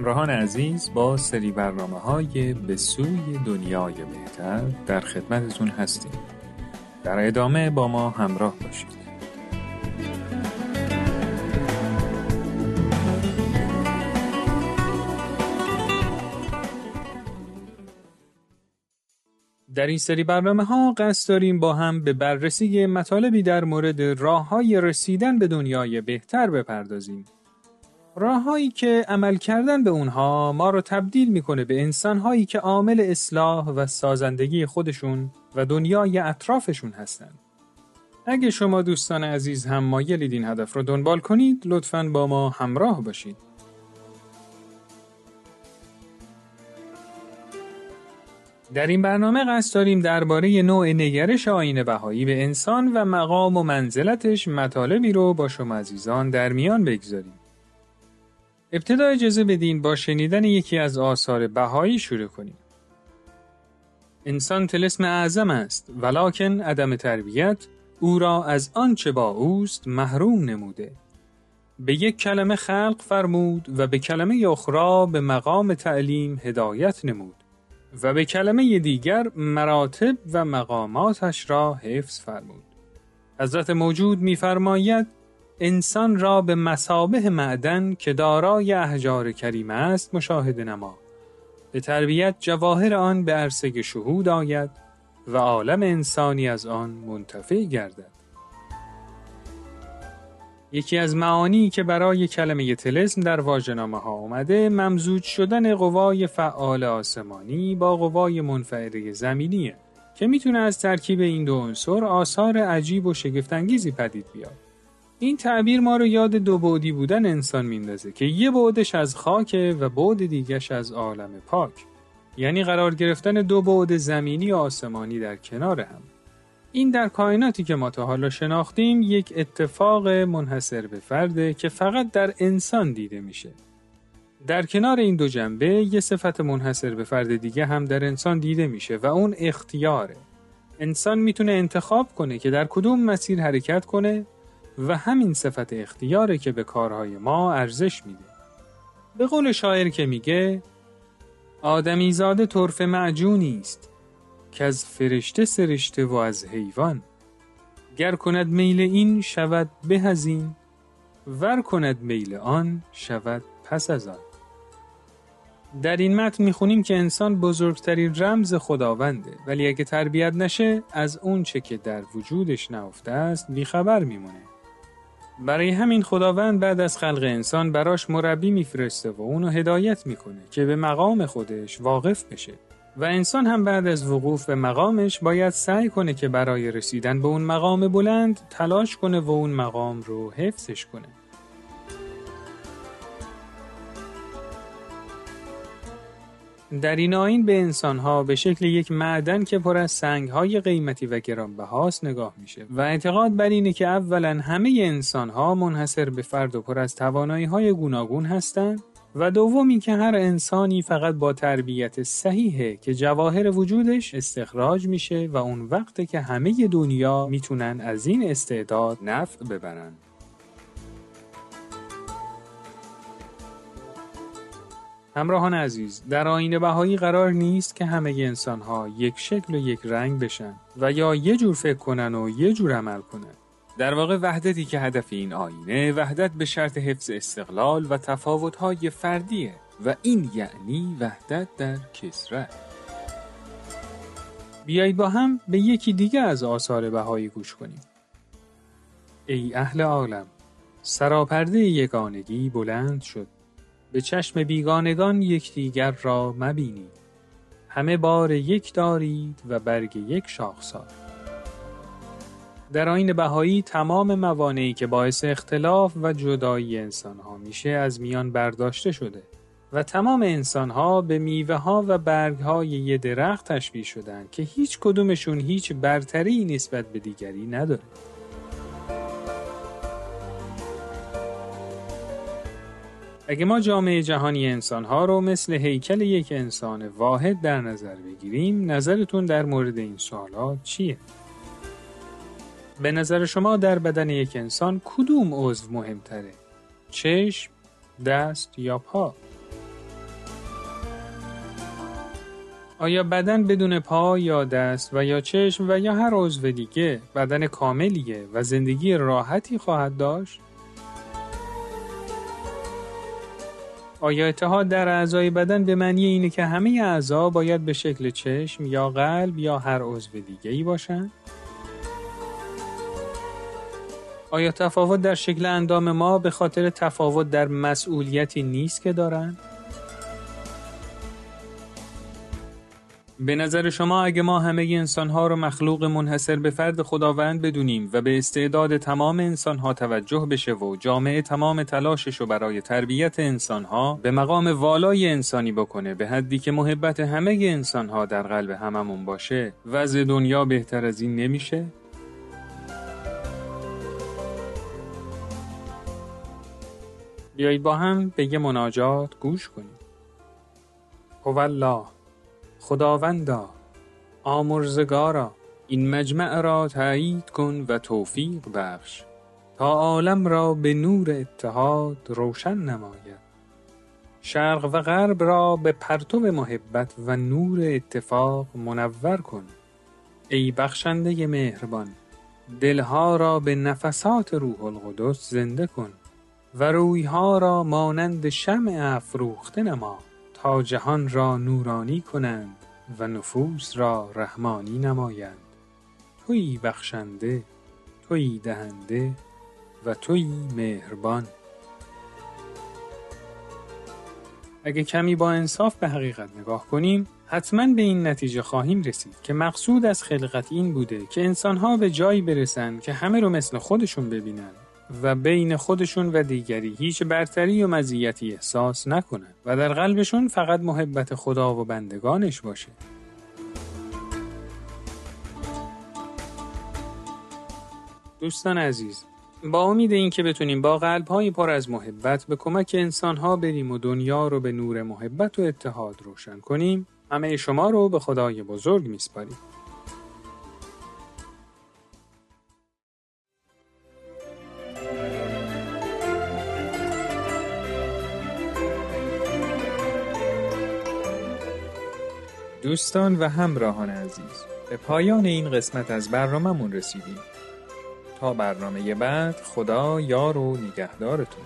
همراهان عزیز با سری برنامه های به سوی دنیای بهتر در خدمتتون هستیم در ادامه با ما همراه باشید در این سری برنامه ها قصد داریم با هم به بررسی مطالبی در مورد راه های رسیدن به دنیای بهتر بپردازیم. راههایی که عمل کردن به اونها ما رو تبدیل می‌کنه به انسانهایی که عامل اصلاح و سازندگی خودشون و دنیای اطرافشون هستند. اگه شما دوستان عزیز هم مایلید این هدف رو دنبال کنید لطفاً با ما همراه باشید. در این برنامه قصد داریم درباره نوع نگرش آین بهایی به انسان و مقام و منزلتش مطالبی رو با شما عزیزان در میان بگذاریم. ابتدا اجازه بدین با شنیدن یکی از آثار بهایی شروع کنیم. انسان تلسم اعظم است ولکن عدم تربیت او را از آنچه با اوست محروم نموده. به یک کلمه خلق فرمود و به کلمه اخرى به مقام تعلیم هدایت نمود. و به کلمه دیگر مراتب و مقاماتش را حفظ فرمود. حضرت موجود می‌فرماید انسان را به مسابه معدن که دارای احجار کریم است مشاهده نما. به تربیت جواهر آن به عرصه شهود آید و عالم انسانی از آن منتفع گردد. یکی از معانی که برای کلمه تلسم در واژه‌نامه ها اومده ممزوج شدن قوای فعال آسمانی با قوای منفعله زمینیه که می‌تونه از ترکیب این دو عنصر آثار عجیب و شگفتانگیزی پدید بیاد. این تعبیر ما رو یاد دو بعدی بودن انسان میندازه که یه بعدش از خاکه و بعد دیگش از عالم پاک. یعنی قرار گرفتن دو بعد زمینی و آسمانی در کنار هم. این در کائناتی که ما تا حالا شناختیم یک اتفاق منحصر به فرده که فقط در انسان دیده میشه. در کنار این دو جنبه یه صفت منحصر به فرد دیگه هم در انسان دیده میشه و اون اختیاره. انسان می‌تونه انتخاب کنه که در کدوم مسیر حرکت کنه و همین صفت اختیاره که به کارهای ما ارزش میده. به قول شاعر که میگه آدمیزاده طرف معجونی است که از فرشته سرشته و از حیوان. گر کند میل این شود به از این ور کند میل آن شود پس از آن. در این متن می‌خونیم که انسان بزرگترین رمز خداونده ولی اگه تربیت نشه از اون چه که در وجودش نهفته است بیخبر میمونه. برای همین خداوند بعد از خلق انسان براش مربی میفرسته و اونو هدایت می‌کنه که به مقام خودش واقف بشه و انسان هم بعد از وقوف به مقامش باید سعی کنه که برای رسیدن به اون مقام بلند تلاش کنه و اون مقام رو حفظش کنه. در این آین به انسانها به شکل یک معدن که پر از سنگهای قیمتی و گرانبهاست نگاه میشه و اعتقاد بر اینه که اولا همه انسانها منحصر به فرد و پر از توانایی های گوناگون هستند و دومی که هر انسانی فقط با تربیت صحیحه که جواهر وجودش استخراج میشه و اون وقته که همه دنیا می‌تونن از این استعداد نفع ببرن. همراهان عزیز در آین بهایی قرار نیست که همه انسان ها یک شکل و یک رنگ بشن و یا یه جور فکر کنن و یه جور عمل کنن. در واقع وحدتی که هدف این آینه وحدت به شرط حفظ استقلال و تفاوت‌های فردیه و این یعنی وحدت در کسرت بیایید با هم به یکی دیگه از آثار بهایی گوش کنیم. ای اهل عالم سراپرده یگانگی بلند شد. به چشم بیگانگان یکدیگر را مبینید همه بار یک دارید و برگ یک شاخسار در آین بهایی تمام موانعی که باعث اختلاف و جدایی انسانها میشه از میان برداشته شده و تمام انسانها به میوه ها و برگ های یه درخت تشبیه شدن که هیچ کدومشون هیچ برتری نسبت به دیگری نداره. اگه ما جامعه جهانی انسانها رو مثل هیکل یک انسان واحد در نظر بگیریم نظرتون در مورد این سوالات چیه؟ به نظر شما در بدن یک انسان کدوم عضو مهمتره؟ چشم، دست یا پا؟ آیا بدن بدون پا یا دست و یا چشم و یا هر عضو دیگه بدن کاملیه و زندگی راحتی خواهد داشت؟ آیا اتحاد در اعضای بدن به معنی اینه که همه اعضا باید به شکل چشم یا قلب یا هر عضو دیگه ای باشن؟ آیا تفاوت در شکل اندام ما به خاطر تفاوت در مسئولیتی نیست که دارند؟ به نظر شما اگه ما همه انسانها رو مخلوق منحصر به فرد خداوند بدونیم و به استعداد تمام انسانها توجه بشه و جامعه تمام تلاشش رو برای تربیت انسانها به مقام والای انسانی بکنه به حدی که محبت همه انسانها در قلب هممون باشه وضع دنیا بهتر از این نمیشه؟ بیایید با هم به یه مناجات گوش کنیم. هو الله خداوندا آمرزگارا این مجمع را تایید کن و توفیق بخش. تا عالم را به نور اتحاد روشن نماید. شرق و غرب را به پرتو محبت و نور اتفاق منور کن. ای بخشنده مهربان دلها را به نفسات روح القدس زنده کن و رویها را مانند شمع افروخته نما. جهان را نورانی کنند و نفوس را رحمانی نمایند. تویی بخشنده تویی دهنده و تویی مهربان. اگه کمی با انصاف به حقیقت نگاه کنیم حتما به این نتیجه خواهیم رسید که مقصود از خلقت این بوده که انسانها به جایی برسن که همه رو مثل خودشون ببینن. و بین خودشون و دیگری هیچ برتری و مزیتی احساس نکنند و در قلبشون فقط محبت خدا و بندگانش باشه. دوستان عزیز با امید اینکه بتونیم با قلبهایی پر از محبت به کمک انسانها بریم و دنیا رو به نور محبت و اتحاد روشن کنیم همه شما رو به خدای بزرگ میسپاریم دوستان و همراهان عزیز به پایان این قسمت از برنامهمون رسیدیم. تا برنامه بعد خدا یار و نگهدارتون.